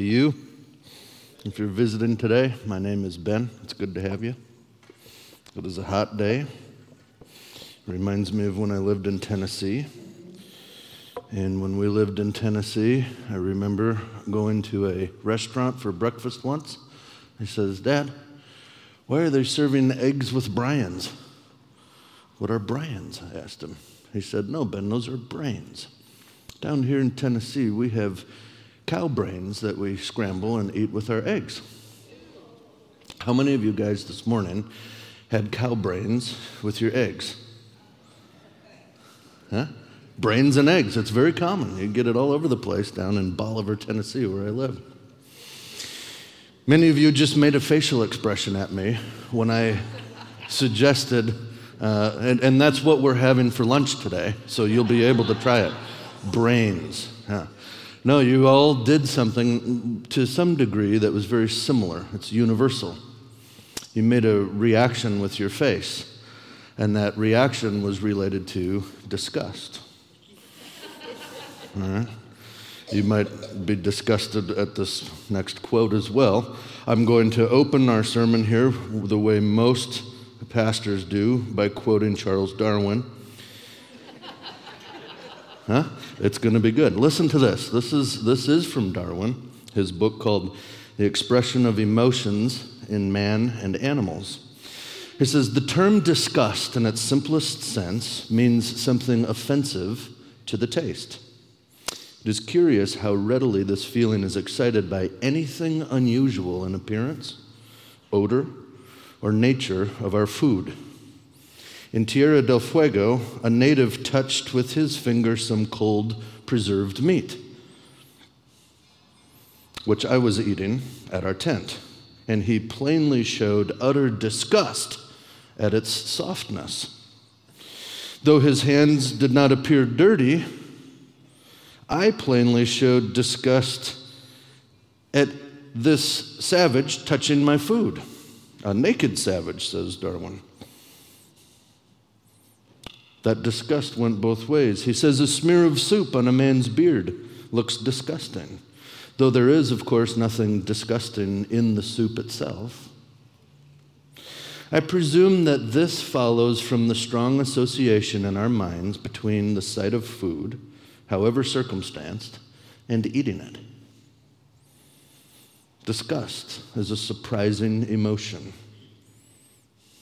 To you. If you're visiting today, my name is Ben. It's good to have you. It is a hot day. Reminds me of when I lived in Tennessee. And when we lived in Tennessee, I remember going to a restaurant for breakfast once. He says, Dad, why are they serving eggs with Bryans? What are Bryans? I asked him. He said, No, Ben, those are brains. Down here in Tennessee, we have cow brains that we scramble and eat with our eggs. How many of you guys this morning had cow brains with your eggs? Huh? Brains and eggs. It's very common. You get it all over the place down in Bolivar, Tennessee, where I live. Many of you just made a facial expression at me when I suggested, uh, and, and that's what we're having for lunch today, so you'll be able to try it. Brains. Yeah. No, you all did something to some degree that was very similar. It's universal. You made a reaction with your face, and that reaction was related to disgust. All right? You might be disgusted at this next quote as well. I'm going to open our sermon here the way most pastors do by quoting Charles Darwin. Huh? It's going to be good. Listen to this. This is, this is from Darwin, his book called The Expression of Emotions in Man and Animals. He says the term disgust, in its simplest sense, means something offensive to the taste. It is curious how readily this feeling is excited by anything unusual in appearance, odor, or nature of our food. In Tierra del Fuego, a native touched with his finger some cold preserved meat, which I was eating at our tent, and he plainly showed utter disgust at its softness. Though his hands did not appear dirty, I plainly showed disgust at this savage touching my food. A naked savage, says Darwin. That disgust went both ways. He says a smear of soup on a man's beard looks disgusting, though there is, of course, nothing disgusting in the soup itself. I presume that this follows from the strong association in our minds between the sight of food, however circumstanced, and eating it. Disgust is a surprising emotion.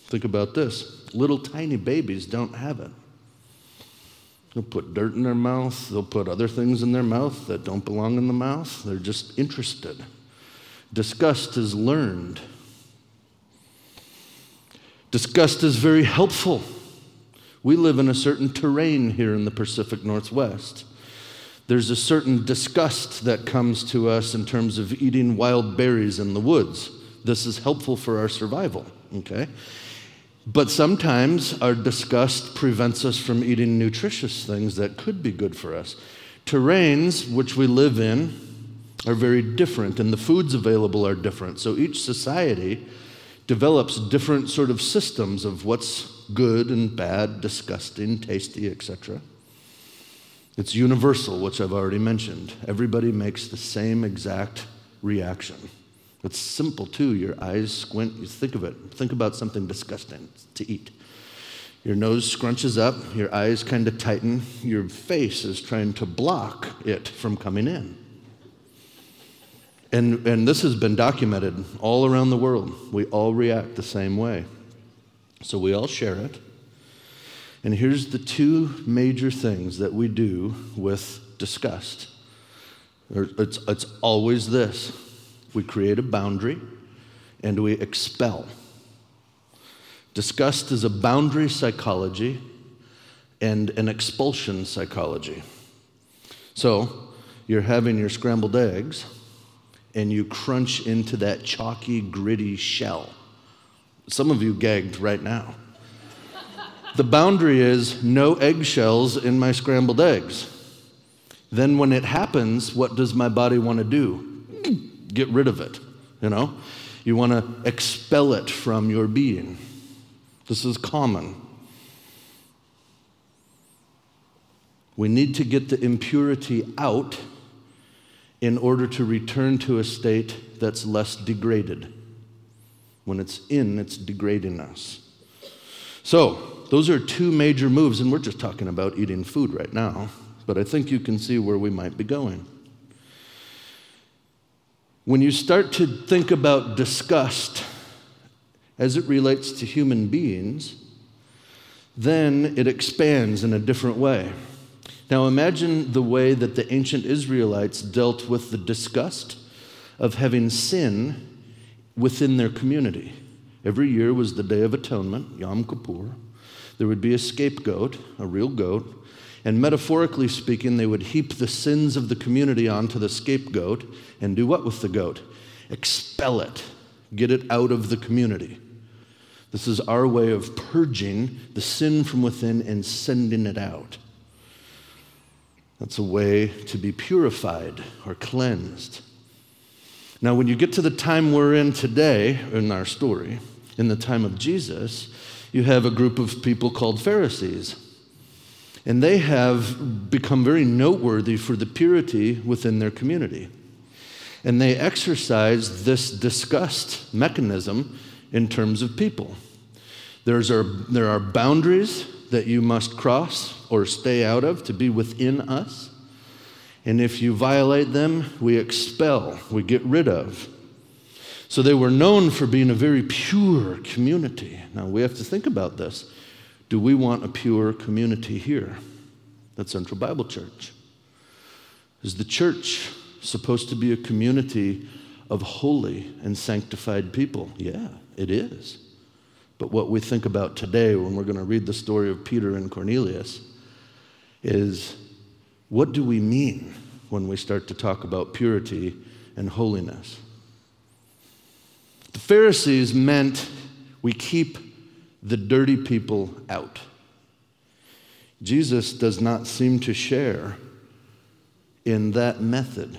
Think about this little tiny babies don't have it. They'll put dirt in their mouth, they'll put other things in their mouth that don't belong in the mouth. They're just interested. Disgust is learned. Disgust is very helpful. We live in a certain terrain here in the Pacific Northwest. There's a certain disgust that comes to us in terms of eating wild berries in the woods. This is helpful for our survival, okay? But sometimes our disgust prevents us from eating nutritious things that could be good for us. Terrains which we live in are very different, and the foods available are different. So each society develops different sort of systems of what's good and bad, disgusting, tasty, etc. It's universal, which I've already mentioned. Everybody makes the same exact reaction. It's simple too. Your eyes squint, you think of it. Think about something disgusting to eat. Your nose scrunches up, your eyes kind of tighten, your face is trying to block it from coming in. And, and this has been documented all around the world. We all react the same way. So we all share it. And here's the two major things that we do with disgust it's, it's always this we create a boundary and we expel. Disgust is a boundary psychology and an expulsion psychology. So, you're having your scrambled eggs and you crunch into that chalky, gritty shell. Some of you gagged right now. the boundary is no eggshells in my scrambled eggs. Then, when it happens, what does my body want to do? Get rid of it, you know? You want to expel it from your being. This is common. We need to get the impurity out in order to return to a state that's less degraded. When it's in, it's degrading us. So, those are two major moves, and we're just talking about eating food right now, but I think you can see where we might be going. When you start to think about disgust as it relates to human beings, then it expands in a different way. Now imagine the way that the ancient Israelites dealt with the disgust of having sin within their community. Every year was the Day of Atonement, Yom Kippur. There would be a scapegoat, a real goat, and metaphorically speaking, they would heap the sins of the community onto the scapegoat and do what with the goat? Expel it, get it out of the community. This is our way of purging the sin from within and sending it out. That's a way to be purified or cleansed. Now, when you get to the time we're in today in our story, in the time of Jesus, you have a group of people called Pharisees. And they have become very noteworthy for the purity within their community. And they exercise this disgust mechanism in terms of people. There's our, there are boundaries that you must cross or stay out of to be within us. And if you violate them, we expel, we get rid of. So they were known for being a very pure community. Now we have to think about this. Do we want a pure community here at Central Bible Church? Is the church supposed to be a community of holy and sanctified people? Yeah, it is. But what we think about today when we're going to read the story of Peter and Cornelius is what do we mean when we start to talk about purity and holiness? The Pharisees meant we keep the dirty people out. Jesus does not seem to share in that method.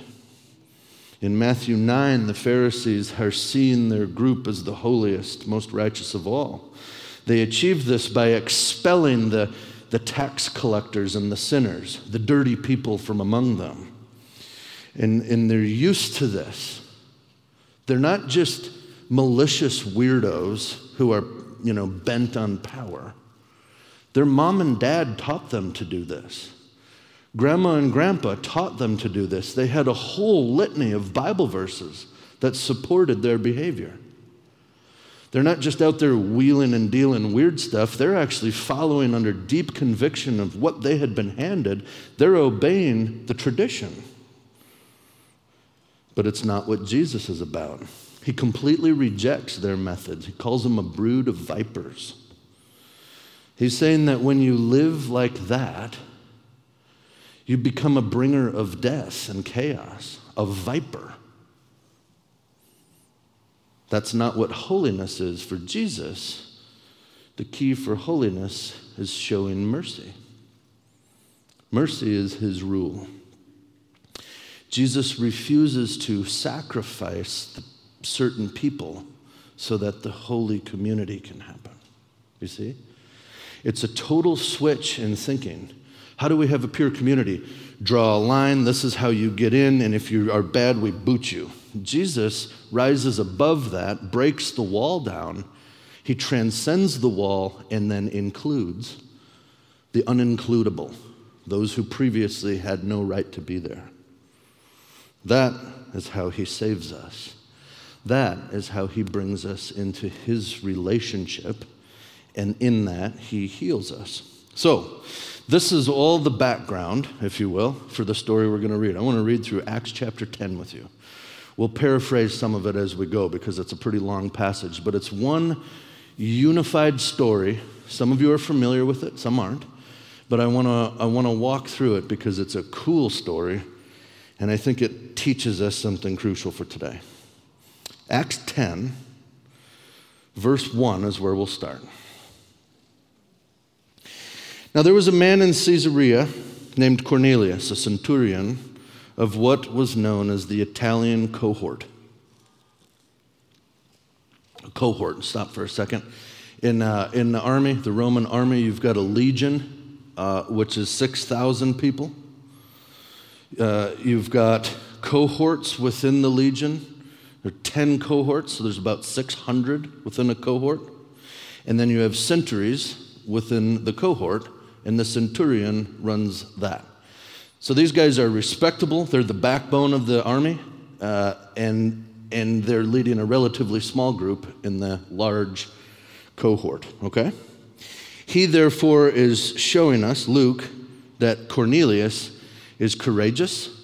In Matthew 9, the Pharisees are seeing their group as the holiest, most righteous of all. They achieve this by expelling the, the tax collectors and the sinners, the dirty people from among them. And, and they're used to this. They're not just malicious weirdos who are, you know, bent on power. Their mom and dad taught them to do this. Grandma and grandpa taught them to do this. They had a whole litany of Bible verses that supported their behavior. They're not just out there wheeling and dealing weird stuff, they're actually following under deep conviction of what they had been handed. They're obeying the tradition. But it's not what Jesus is about. He completely rejects their methods, he calls them a brood of vipers. He's saying that when you live like that, you become a bringer of death and chaos, a viper. That's not what holiness is for Jesus. The key for holiness is showing mercy. Mercy is his rule. Jesus refuses to sacrifice certain people so that the holy community can happen. You see? It's a total switch in thinking. How do we have a pure community? Draw a line, this is how you get in, and if you are bad, we boot you. Jesus rises above that, breaks the wall down. He transcends the wall and then includes the unincludable, those who previously had no right to be there. That is how he saves us. That is how he brings us into his relationship, and in that, he heals us. So, this is all the background, if you will, for the story we're going to read. I want to read through Acts chapter 10 with you. We'll paraphrase some of it as we go because it's a pretty long passage, but it's one unified story. Some of you are familiar with it, some aren't. But I want to I want to walk through it because it's a cool story And I think it teaches us something crucial for today. Acts 10, verse 1 is where we'll start. Now, there was a man in Caesarea named Cornelius, a centurion of what was known as the Italian cohort. A cohort, stop for a second. In, uh, in the army, the Roman army, you've got a legion, uh, which is 6,000 people. Uh, you've got cohorts within the legion. There are 10 cohorts, so there's about 600 within a cohort. And then you have centuries within the cohort, and the centurion runs that. So these guys are respectable. They're the backbone of the army, uh, and, and they're leading a relatively small group in the large cohort, okay? He, therefore, is showing us, Luke, that Cornelius is courageous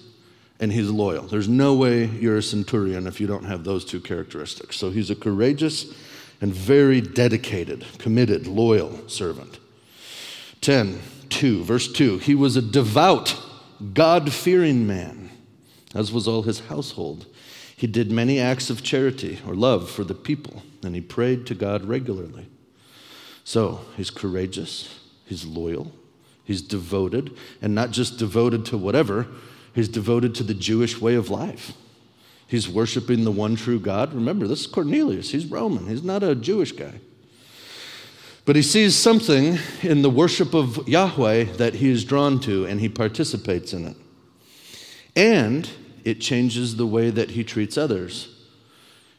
and he's loyal. There's no way you're a centurion if you don't have those two characteristics. So he's a courageous and very dedicated, committed, loyal servant. 10, 2, verse 2. He was a devout, God fearing man, as was all his household. He did many acts of charity or love for the people, and he prayed to God regularly. So he's courageous, he's loyal, he's devoted, and not just devoted to whatever, he's devoted to the Jewish way of life. He's worshiping the one true God. Remember, this is Cornelius. He's Roman, he's not a Jewish guy. But he sees something in the worship of Yahweh that he is drawn to, and he participates in it. And it changes the way that he treats others.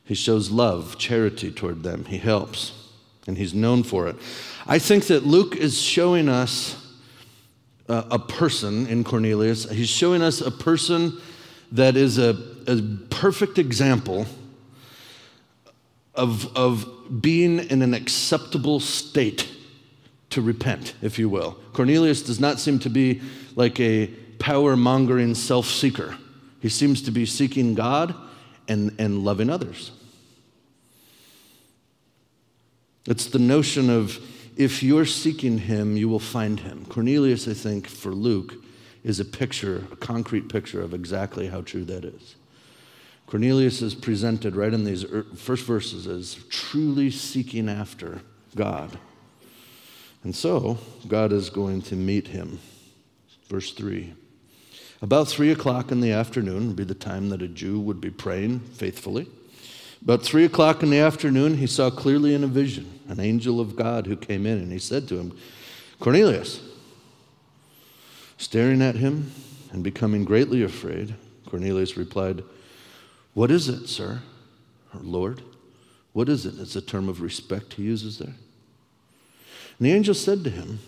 He shows love, charity toward them, he helps, and he's known for it. I think that Luke is showing us a, a person in Cornelius, he's showing us a person that is a, a perfect example of, of being in an acceptable state to repent, if you will. Cornelius does not seem to be like a power mongering self seeker, he seems to be seeking God and, and loving others. It's the notion of if you're seeking him, you will find him. Cornelius, I think, for Luke, is a picture, a concrete picture of exactly how true that is. Cornelius is presented right in these er, first verses as truly seeking after God. And so, God is going to meet him. Verse 3. About three o'clock in the afternoon would be the time that a Jew would be praying faithfully. About three o'clock in the afternoon, he saw clearly in a vision an angel of God who came in, and he said to him, Cornelius. Staring at him and becoming greatly afraid, Cornelius replied, what is it, sir? Or Lord? What is it? It's a term of respect he uses there. And the angel said to him,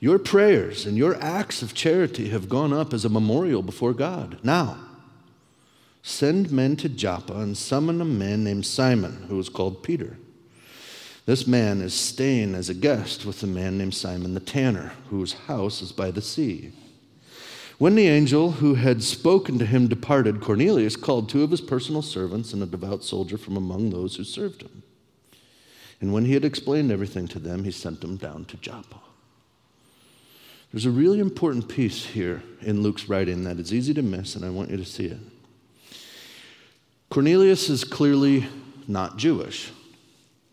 Your prayers and your acts of charity have gone up as a memorial before God. Now, send men to Joppa and summon a man named Simon, who is called Peter. This man is staying as a guest with a man named Simon the tanner, whose house is by the sea. When the angel who had spoken to him departed, Cornelius called two of his personal servants and a devout soldier from among those who served him. And when he had explained everything to them, he sent them down to Joppa. There's a really important piece here in Luke's writing that is easy to miss, and I want you to see it. Cornelius is clearly not Jewish,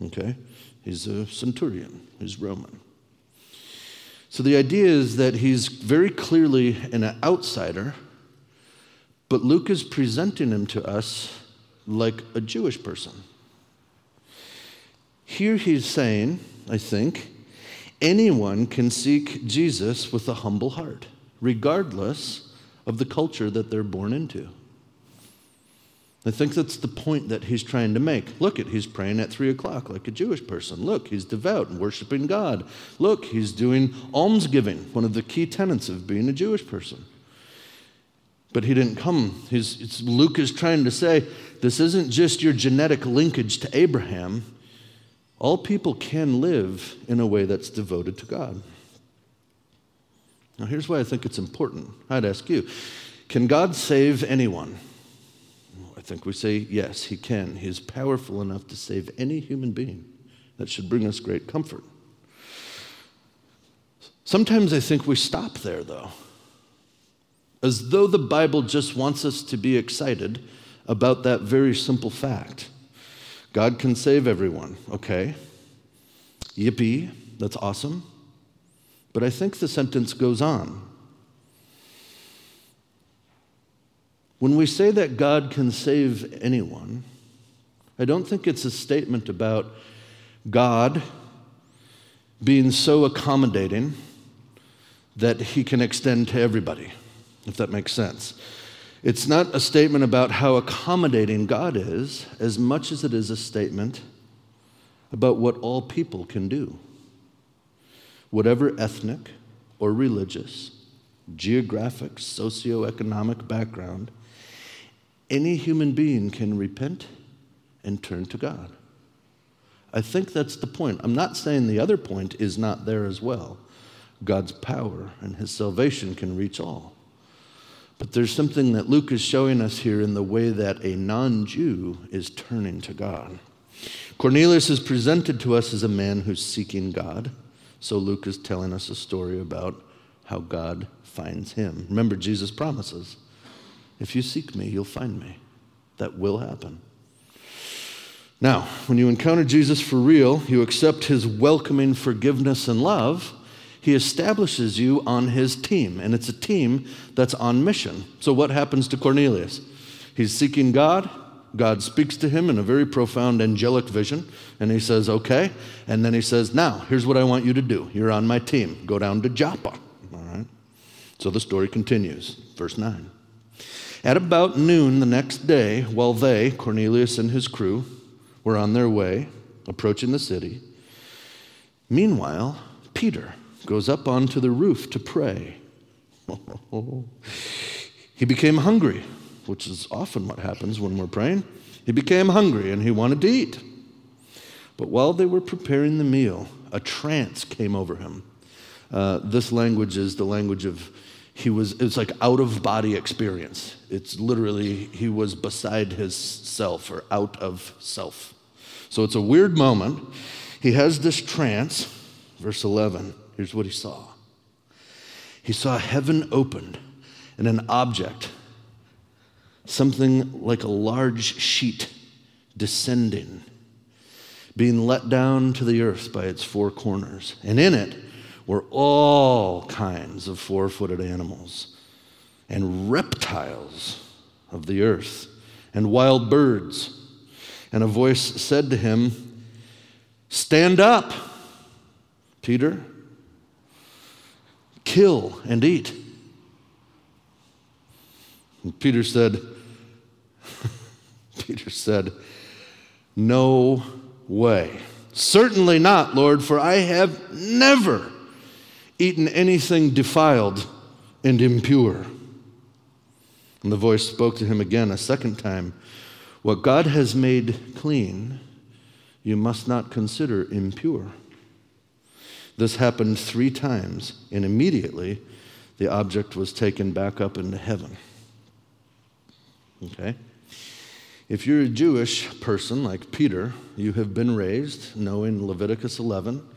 okay? He's a centurion, he's Roman. So the idea is that he's very clearly an outsider, but Luke is presenting him to us like a Jewish person. Here he's saying, I think, anyone can seek Jesus with a humble heart, regardless of the culture that they're born into. I think that's the point that he's trying to make. Look at he's praying at three o'clock like a Jewish person. Look, he's devout and worshiping God. Look, he's doing almsgiving, one of the key tenets of being a Jewish person. But he didn't come. He's, Luke is trying to say this isn't just your genetic linkage to Abraham. All people can live in a way that's devoted to God. Now, here's why I think it's important. I'd ask you can God save anyone? Think we say, yes, he can. He is powerful enough to save any human being. That should bring us great comfort. Sometimes I think we stop there, though. as though the Bible just wants us to be excited about that very simple fact. God can save everyone, okay? Yippee, that's awesome. But I think the sentence goes on. When we say that God can save anyone, I don't think it's a statement about God being so accommodating that he can extend to everybody, if that makes sense. It's not a statement about how accommodating God is as much as it is a statement about what all people can do. Whatever ethnic or religious, geographic, socioeconomic background, any human being can repent and turn to God. I think that's the point. I'm not saying the other point is not there as well. God's power and his salvation can reach all. But there's something that Luke is showing us here in the way that a non Jew is turning to God. Cornelius is presented to us as a man who's seeking God. So Luke is telling us a story about how God finds him. Remember, Jesus promises if you seek me, you'll find me. That will happen. Now, when you encounter Jesus for real, you accept his welcoming forgiveness and love he establishes you on his team, and it's a team that's on mission. So, what happens to Cornelius? He's seeking God. God speaks to him in a very profound angelic vision, and he says, Okay. And then he says, Now, here's what I want you to do. You're on my team. Go down to Joppa. All right. So the story continues. Verse 9. At about noon the next day, while they, Cornelius and his crew, were on their way, approaching the city, meanwhile, Peter, goes up onto the roof to pray. he became hungry, which is often what happens when we're praying. He became hungry and he wanted to eat. But while they were preparing the meal, a trance came over him. Uh, this language is the language of he was it's like out of body experience. It's literally he was beside his self or out of self. So it's a weird moment. He has this trance verse 11 Here's what he saw. He saw heaven opened and an object, something like a large sheet, descending, being let down to the earth by its four corners. And in it were all kinds of four footed animals and reptiles of the earth and wild birds. And a voice said to him, Stand up, Peter kill and eat. And Peter said, Peter said, No way. Certainly not, Lord, for I have never eaten anything defiled and impure. And the voice spoke to him again a second time What God has made clean, you must not consider impure. This happened three times, and immediately the object was taken back up into heaven. Okay? If you're a Jewish person like Peter, you have been raised knowing Leviticus 11,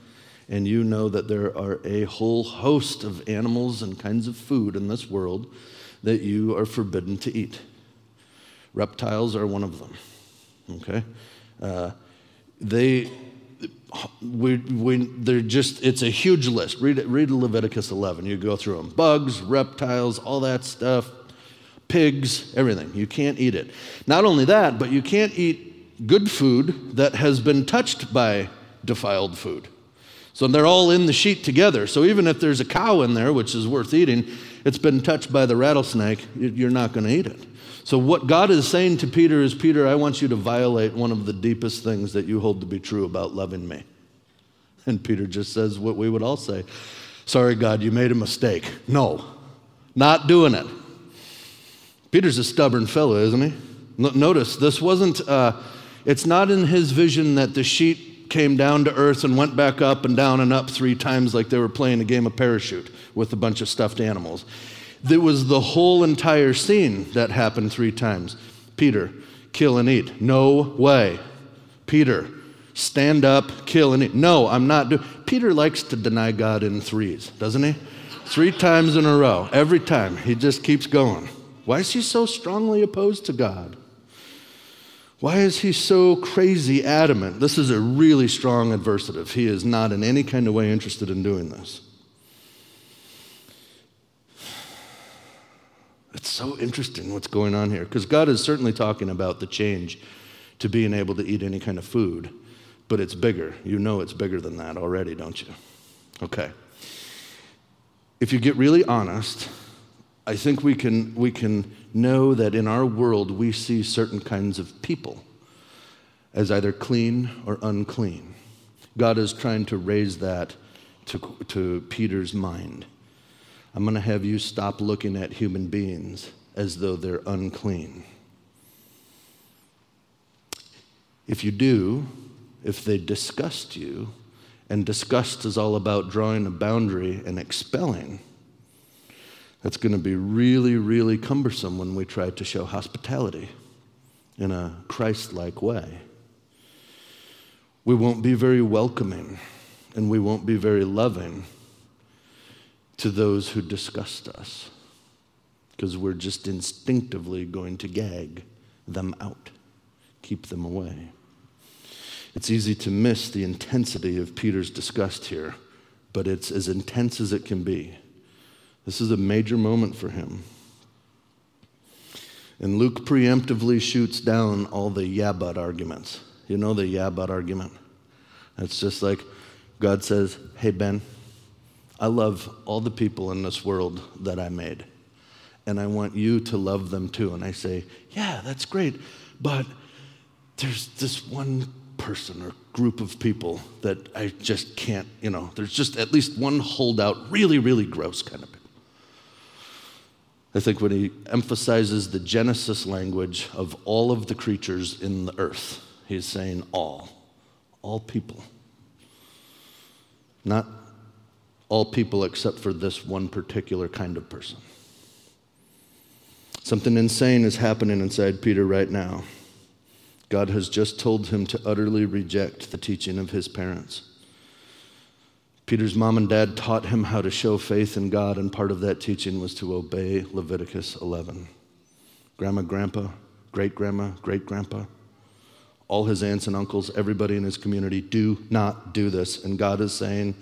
and you know that there are a whole host of animals and kinds of food in this world that you are forbidden to eat. Reptiles are one of them. Okay? Uh, they we, we, they're just, it's a huge list. Read, read Leviticus 11. You go through them bugs, reptiles, all that stuff, pigs, everything. You can't eat it. Not only that, but you can't eat good food that has been touched by defiled food. So they're all in the sheet together. So even if there's a cow in there, which is worth eating, it's been touched by the rattlesnake, you're not going to eat it. So, what God is saying to Peter is, Peter, I want you to violate one of the deepest things that you hold to be true about loving me. And Peter just says what we would all say Sorry, God, you made a mistake. No, not doing it. Peter's a stubborn fellow, isn't he? Notice, this wasn't, uh, it's not in his vision that the sheet came down to earth and went back up and down and up three times like they were playing a game of parachute with a bunch of stuffed animals. There was the whole entire scene that happened three times. Peter, kill and eat. No way. Peter, stand up, kill and eat. No, I'm not doing. Peter likes to deny God in threes, doesn't he? Three times in a row, every time. He just keeps going. Why is he so strongly opposed to God? Why is he so crazy adamant? This is a really strong adversative. He is not in any kind of way interested in doing this. It's so interesting what's going on here because God is certainly talking about the change to being able to eat any kind of food, but it's bigger. You know it's bigger than that already, don't you? Okay. If you get really honest, I think we can, we can know that in our world we see certain kinds of people as either clean or unclean. God is trying to raise that to, to Peter's mind. I'm going to have you stop looking at human beings as though they're unclean. If you do, if they disgust you, and disgust is all about drawing a boundary and expelling, that's going to be really, really cumbersome when we try to show hospitality in a Christ like way. We won't be very welcoming and we won't be very loving to those who disgust us because we're just instinctively going to gag them out, keep them away. It's easy to miss the intensity of Peter's disgust here, but it's as intense as it can be. This is a major moment for him. And Luke preemptively shoots down all the yeah, but arguments. You know the yeah, but argument? It's just like God says, Hey, Ben, I love all the people in this world that I made, and I want you to love them too. And I say, Yeah, that's great, but there's this one person or group of people that I just can't, you know, there's just at least one holdout, really, really gross kind of. I think when he emphasizes the Genesis language of all of the creatures in the earth, he's saying all, all people. Not all people except for this one particular kind of person. Something insane is happening inside Peter right now. God has just told him to utterly reject the teaching of his parents. Peter's mom and dad taught him how to show faith in God, and part of that teaching was to obey Leviticus 11. Grandma, grandpa, great grandma, great grandpa, all his aunts and uncles, everybody in his community, do not do this. And God is saying,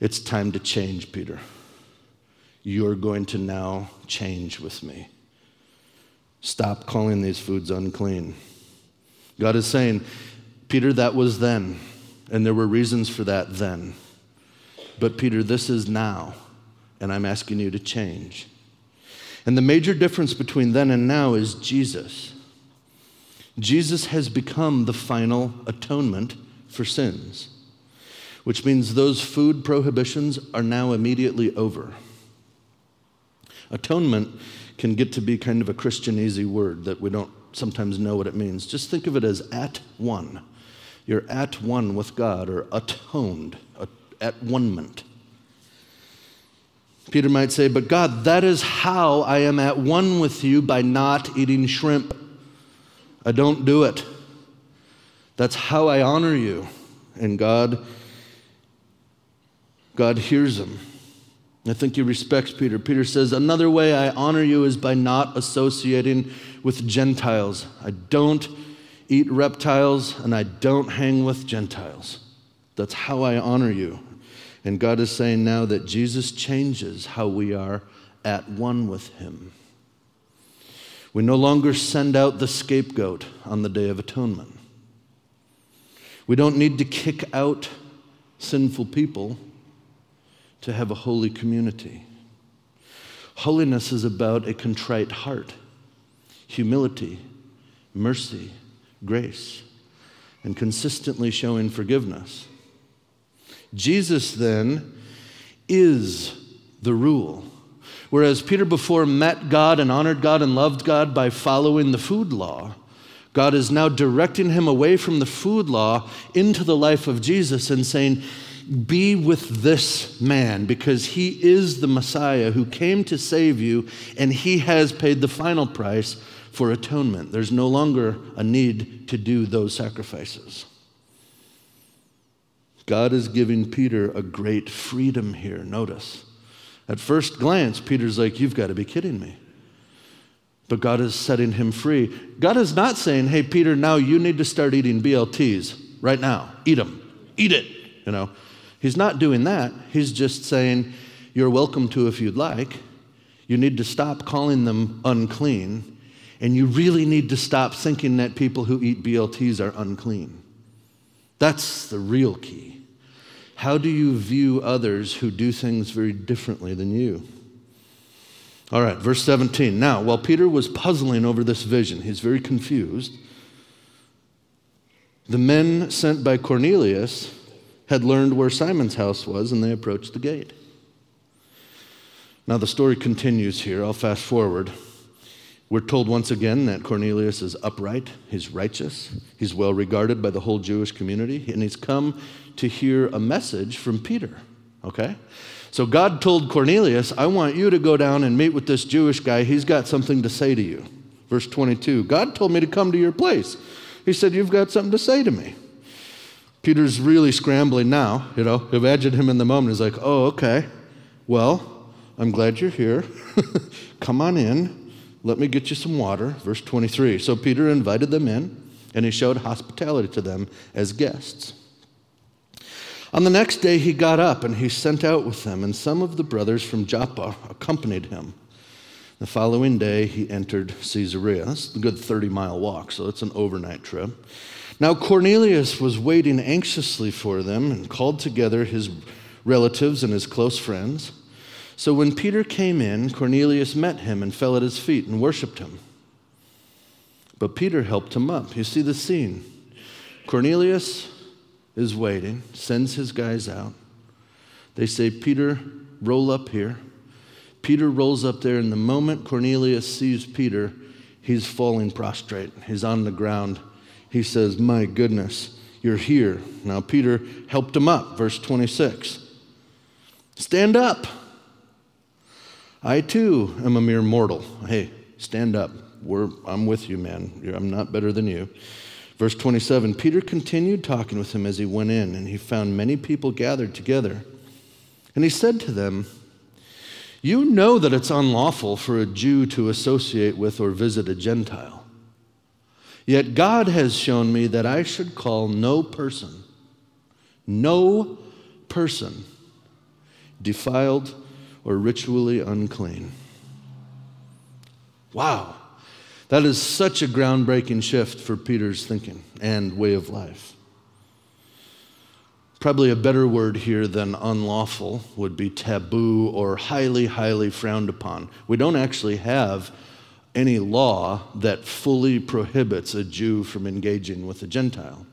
it's time to change, Peter. You're going to now change with me. Stop calling these foods unclean. God is saying, Peter, that was then, and there were reasons for that then. But Peter, this is now, and I'm asking you to change. And the major difference between then and now is Jesus. Jesus has become the final atonement for sins which means those food prohibitions are now immediately over. Atonement can get to be kind of a Christian easy word that we don't sometimes know what it means. Just think of it as at one. You're at one with God or atoned, at one moment. Peter might say, But God, that is how I am at one with you by not eating shrimp. I don't do it. That's how I honor you. And God God hears him. I think he respects Peter. Peter says, Another way I honor you is by not associating with Gentiles. I don't eat reptiles and I don't hang with Gentiles. That's how I honor you. And God is saying now that Jesus changes how we are at one with him. We no longer send out the scapegoat on the Day of Atonement. We don't need to kick out sinful people to have a holy community. Holiness is about a contrite heart, humility, mercy, grace, and consistently showing forgiveness. Jesus then is the rule. Whereas Peter before met God and honored God and loved God by following the food law, God is now directing him away from the food law into the life of Jesus and saying, be with this man because he is the Messiah who came to save you and he has paid the final price for atonement. There's no longer a need to do those sacrifices. God is giving Peter a great freedom here. Notice, At first glance, Peter's like, You've got to be kidding me. But God is setting him free. God is not saying, Hey, Peter, now you need to start eating BLTs right now. Eat them. Eat it. You know, He's not doing that. He's just saying, You're welcome to if you'd like. You need to stop calling them unclean. And you really need to stop thinking that people who eat BLTs are unclean. That's the real key. How do you view others who do things very differently than you? All right, verse 17. Now, while Peter was puzzling over this vision, he's very confused. The men sent by Cornelius had learned where Simon's house was and they approached the gate. Now, the story continues here. I'll fast forward. We're told once again that Cornelius is upright, he's righteous, he's well regarded by the whole Jewish community, and he's come to hear a message from Peter. Okay? So God told Cornelius, I want you to go down and meet with this Jewish guy. He's got something to say to you. Verse 22 God told me to come to your place. He said, You've got something to say to me. Peter's really scrambling now. You know, imagine him in the moment. He's like, oh, okay. Well, I'm glad you're here. Come on in. Let me get you some water. Verse 23. So Peter invited them in, and he showed hospitality to them as guests. On the next day, he got up and he sent out with them, and some of the brothers from Joppa accompanied him. The following day, he entered Caesarea. That's a good 30 mile walk, so it's an overnight trip. Now Cornelius was waiting anxiously for them and called together his relatives and his close friends. So when Peter came in, Cornelius met him and fell at his feet and worshiped him. But Peter helped him up. You see the scene. Cornelius is waiting, sends his guys out. They say, Peter, roll up here. Peter rolls up there, and the moment Cornelius sees Peter, he's falling prostrate. He's on the ground he says, My goodness, you're here. Now, Peter helped him up. Verse 26. Stand up. I too am a mere mortal. Hey, stand up. We're, I'm with you, man. I'm not better than you. Verse 27 Peter continued talking with him as he went in, and he found many people gathered together. And he said to them, You know that it's unlawful for a Jew to associate with or visit a Gentile. Yet God has shown me that I should call no person, no person defiled or ritually unclean. Wow. That is such a groundbreaking shift for Peter's thinking and way of life. Probably a better word here than unlawful would be taboo or highly, highly frowned upon. We don't actually have any law that fully prohibits a Jew from engaging with a Gentile.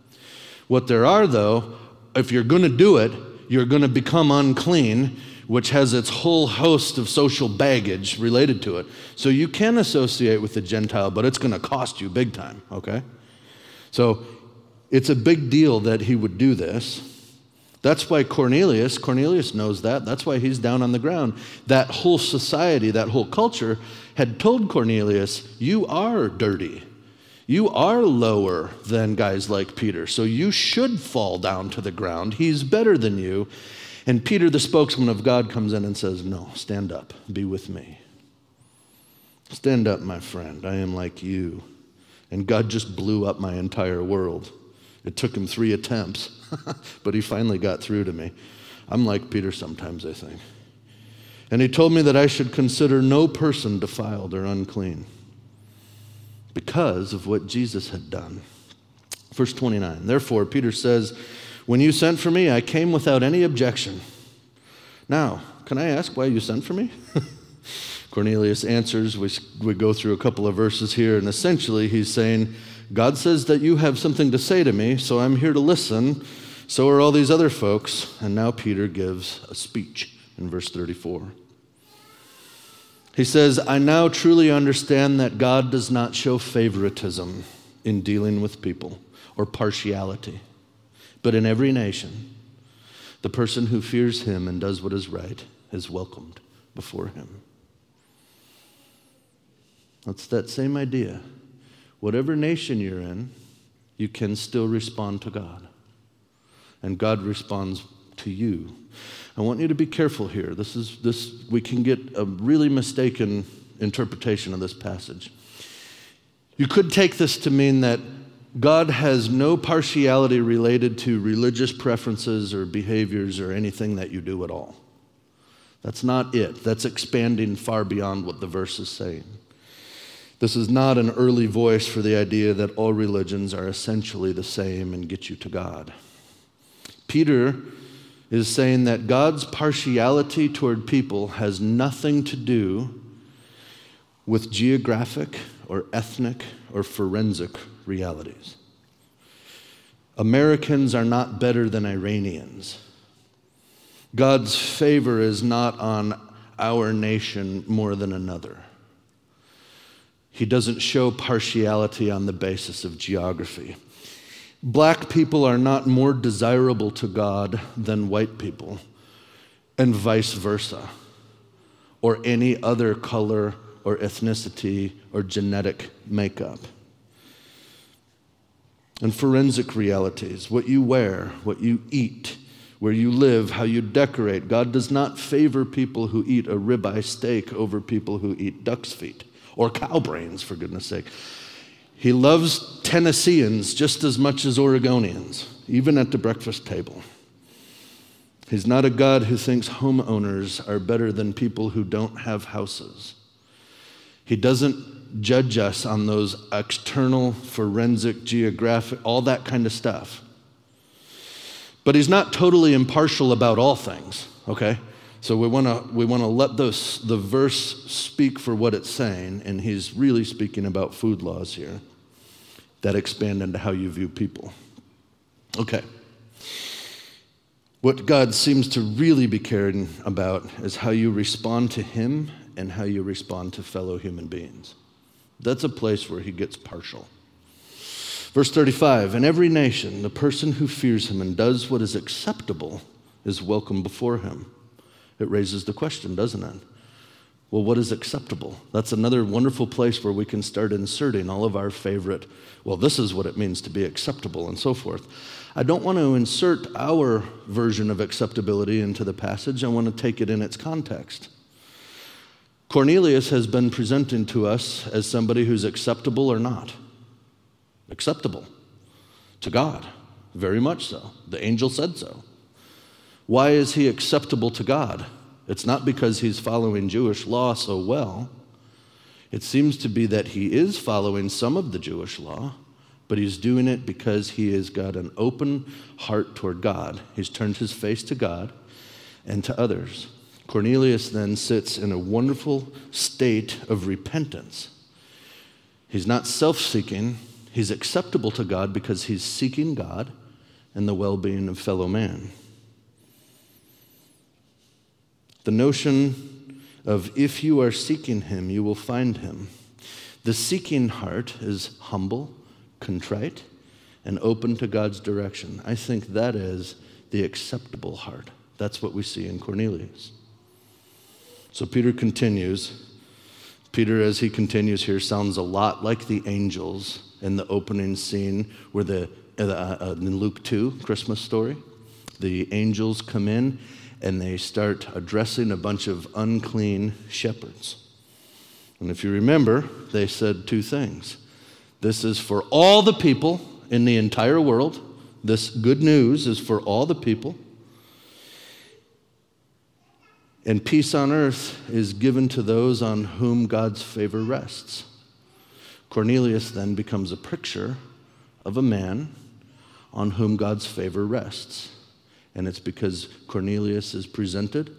What there are, though, if you're going to do it, you're going to become unclean, which has its whole host of social baggage related to it. So you can associate with the Gentile, but it's going to cost you big time, okay? So it's a big deal that he would do this. That's why Cornelius, Cornelius knows that. That's why he's down on the ground. That whole society, that whole culture had told Cornelius, You are dirty. You are lower than guys like Peter, so you should fall down to the ground. He's better than you. And Peter, the spokesman of God, comes in and says, No, stand up, be with me. Stand up, my friend. I am like you. And God just blew up my entire world. It took him three attempts, but he finally got through to me. I'm like Peter sometimes, I think. And he told me that I should consider no person defiled or unclean because of what Jesus had done. Verse 29 Therefore, Peter says, When you sent for me, I came without any objection. Now, can I ask why you sent for me? Cornelius answers. We, we go through a couple of verses here, and essentially he's saying, God says that you have something to say to me, so I'm here to listen. So are all these other folks. And now Peter gives a speech in verse 34. He says, I now truly understand that God does not show favoritism in dealing with people or partiality, but in every nation, the person who fears him and does what is right is welcomed before him. That's that same idea. Whatever nation you're in, you can still respond to God. And God responds to you. I want you to be careful here. This is this we can get a really mistaken interpretation of this passage. You could take this to mean that God has no partiality related to religious preferences or behaviors or anything that you do at all. That's not it. That's expanding far beyond what the verse is saying. This is not an early voice for the idea that all religions are essentially the same and get you to God. Peter is saying that God's partiality toward people has nothing to do with geographic or ethnic or forensic realities. Americans are not better than Iranians. God's favor is not on our nation more than another. He doesn't show partiality on the basis of geography. Black people are not more desirable to God than white people, and vice versa, or any other color or ethnicity or genetic makeup. And forensic realities, what you wear, what you eat, where you live, how you decorate. God does not favor people who eat a ribeye steak over people who eat duck's feet or cow brains, for goodness sake. He loves Tennesseans just as much as Oregonians, even at the breakfast table. He's not a God who thinks homeowners are better than people who don't have houses. He doesn't judge us on those external, forensic, geographic, all that kind of stuff. But he's not totally impartial about all things, okay? So we want to we want to let those the verse speak for what it's saying and he's really speaking about food laws here that expand into how you view people. Okay. What God seems to really be caring about is how you respond to Him and how you respond to fellow human beings. That's a place where He gets partial. Verse 35 In every nation, the person who fears Him and does what is acceptable is welcome before Him. It raises the question, doesn't it? Well, what is acceptable? That's another wonderful place where we can start inserting all of our favorite, well, this is what it means to be acceptable, and so forth. I don't want to insert our version of acceptability into the passage, I want to take it in its context. Cornelius has been presented to us as somebody who's acceptable or not. Acceptable to God, very much so. The angel said so. Why is he acceptable to God? It's not because he's following Jewish law so well. It seems to be that he is following some of the Jewish law, but he's doing it because he has got an open heart toward God. He's turned his face to God and to others. Cornelius then sits in a wonderful state of repentance. He's not self seeking, he's acceptable to God because he's seeking God and the well being of fellow man. The notion of if you are seeking him, you will find him. The seeking heart is humble, contrite, and open to God's direction. I think that is the acceptable heart. That's what we see in Cornelius. So Peter continues. Peter, as he continues here, sounds a lot like the angels in the opening scene where the uh, uh, in Luke 2, Christmas story. The angels come in and they start addressing a bunch of unclean shepherds. And if you remember, they said two things. This is for all the people in the entire world. This good news is for all the people. And peace on earth is given to those on whom God's favor rests. Cornelius then becomes a picture of a man on whom God's favor rests. And it's because Cornelius is presented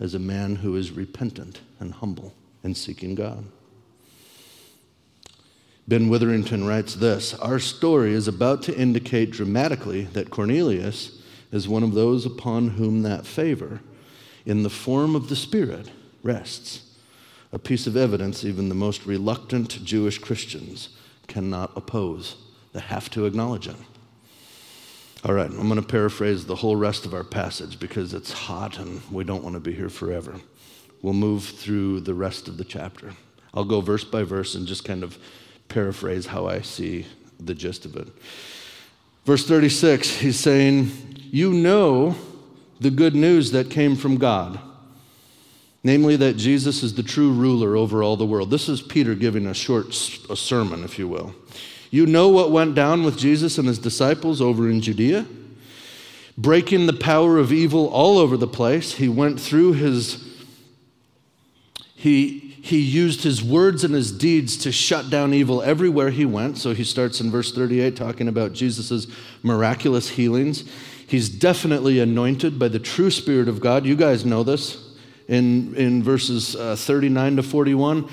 as a man who is repentant and humble and seeking God. Ben Witherington writes this Our story is about to indicate dramatically that Cornelius is one of those upon whom that favor, in the form of the Spirit, rests. A piece of evidence even the most reluctant Jewish Christians cannot oppose. They have to acknowledge it. All right, I'm going to paraphrase the whole rest of our passage because it's hot and we don't want to be here forever. We'll move through the rest of the chapter. I'll go verse by verse and just kind of paraphrase how I see the gist of it. Verse 36, he's saying, You know the good news that came from God, namely that Jesus is the true ruler over all the world. This is Peter giving a short a sermon, if you will. You know what went down with Jesus and his disciples over in Judea? Breaking the power of evil all over the place. He went through his, he, he used his words and his deeds to shut down evil everywhere he went. So he starts in verse 38 talking about Jesus' miraculous healings. He's definitely anointed by the true Spirit of God. You guys know this in, in verses uh, 39 to 41.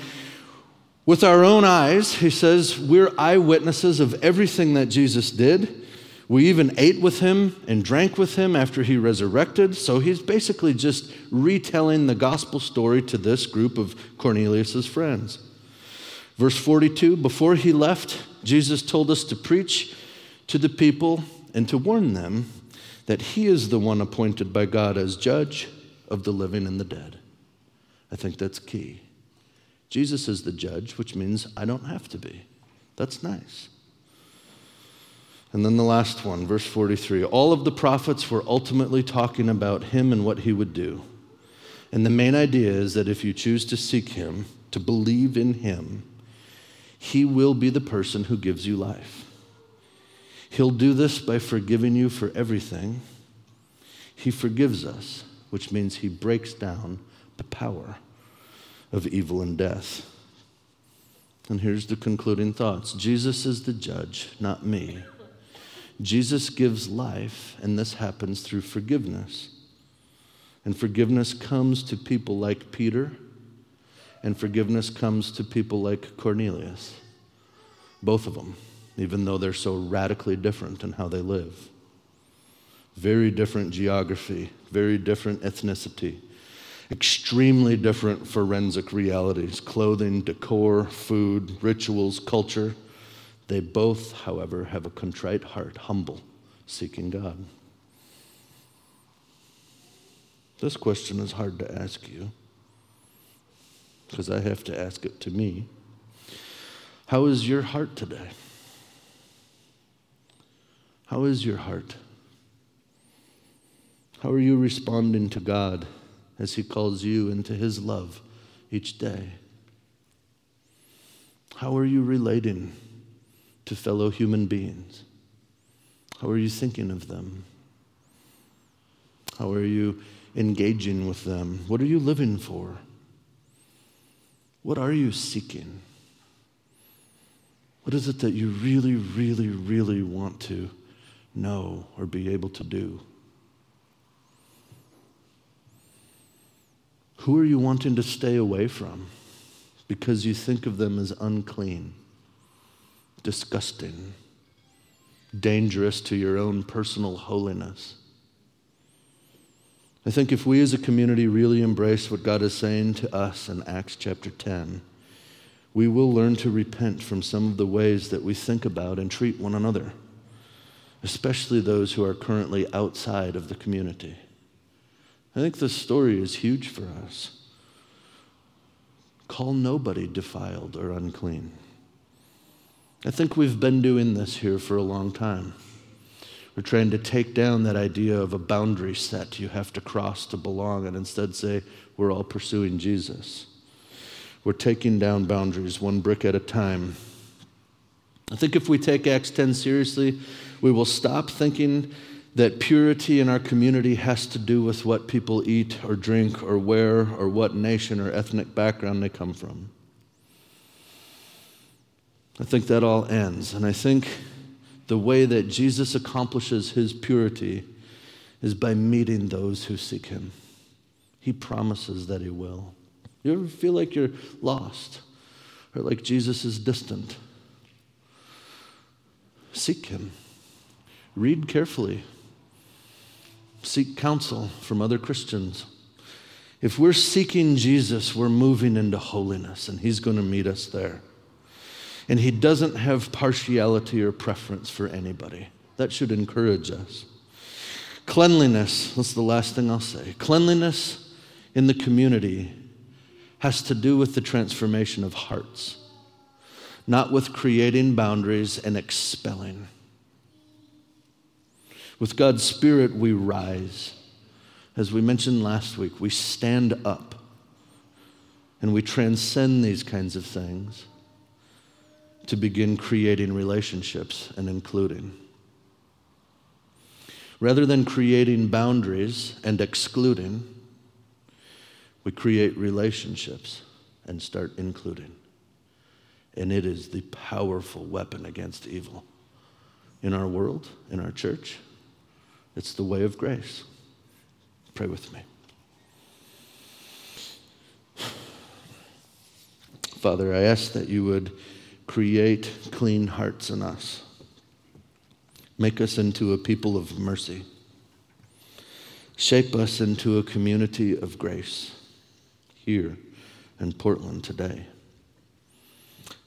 With our own eyes, he says, we're eyewitnesses of everything that Jesus did. We even ate with him and drank with him after he resurrected. So he's basically just retelling the gospel story to this group of Cornelius's friends. Verse 42 Before he left, Jesus told us to preach to the people and to warn them that he is the one appointed by God as judge of the living and the dead. I think that's key. Jesus is the judge, which means I don't have to be. That's nice. And then the last one, verse 43. All of the prophets were ultimately talking about him and what he would do. And the main idea is that if you choose to seek him, to believe in him, he will be the person who gives you life. He'll do this by forgiving you for everything. He forgives us, which means He breaks down the power of evil and death. And here's the concluding thoughts Jesus is the judge, not me. Jesus gives life, and this happens through forgiveness. And forgiveness comes to people like Peter, and forgiveness comes to people like Cornelius. Both of them even though they're so radically different in how they live. Very different geography, very different ethnicity, extremely different forensic realities clothing, decor, food, rituals, culture. They both, however, have a contrite heart, humble, seeking God. This question is hard to ask you because I have to ask it to me. How is your heart today? How is your heart? How are you responding to God as He calls you into His love each day? How are you relating to fellow human beings? How are you thinking of them? How are you engaging with them? What are you living for? What are you seeking? What is it that you really, really, really want to? Know or be able to do? Who are you wanting to stay away from because you think of them as unclean, disgusting, dangerous to your own personal holiness? I think if we as a community really embrace what God is saying to us in Acts chapter 10, we will learn to repent from some of the ways that we think about and treat one another especially those who are currently outside of the community. I think this story is huge for us. Call nobody defiled or unclean. I think we've been doing this here for a long time. We're trying to take down that idea of a boundary set you have to cross to belong and instead say, we're all pursuing Jesus. We're taking down boundaries one brick at a time. I think if we take Acts 10 seriously, we will stop thinking that purity in our community has to do with what people eat or drink or wear or what nation or ethnic background they come from. I think that all ends. And I think the way that Jesus accomplishes his purity is by meeting those who seek him. He promises that he will. You ever feel like you're lost or like Jesus is distant? Seek him. Read carefully. Seek counsel from other Christians. If we're seeking Jesus, we're moving into holiness, and He's going to meet us there. And He doesn't have partiality or preference for anybody. That should encourage us. Cleanliness, that's the last thing I'll say. Cleanliness in the community has to do with the transformation of hearts, not with creating boundaries and expelling. With God's Spirit, we rise. as we mentioned last week, we stand up and we transcend these kinds of things to begin creating relationships and including. Rather than creating boundaries and excluding, we create relationships and start including. And it is the powerful weapon against evil in our world, in our church. It's the way of grace. Pray with me. Father, I ask that you would create clean hearts in us. Make us into a people of mercy. Shape us into a community of grace here in Portland today.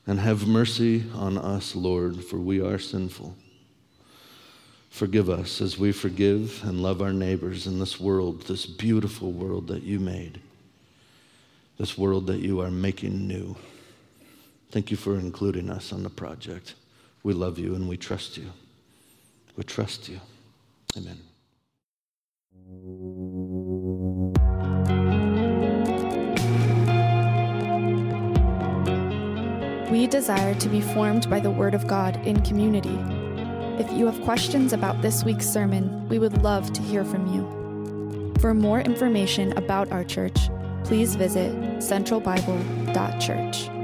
And have mercy on us, Lord, for we are sinful. Forgive us as we forgive and love our neighbors in this world, this beautiful world that you made, this world that you are making new. Thank you for including us on the project. We love you and we trust you. We trust you. Amen. We desire to be formed by the Word of God in community. If you have questions about this week's sermon, we would love to hear from you. For more information about our church, please visit centralbible.church.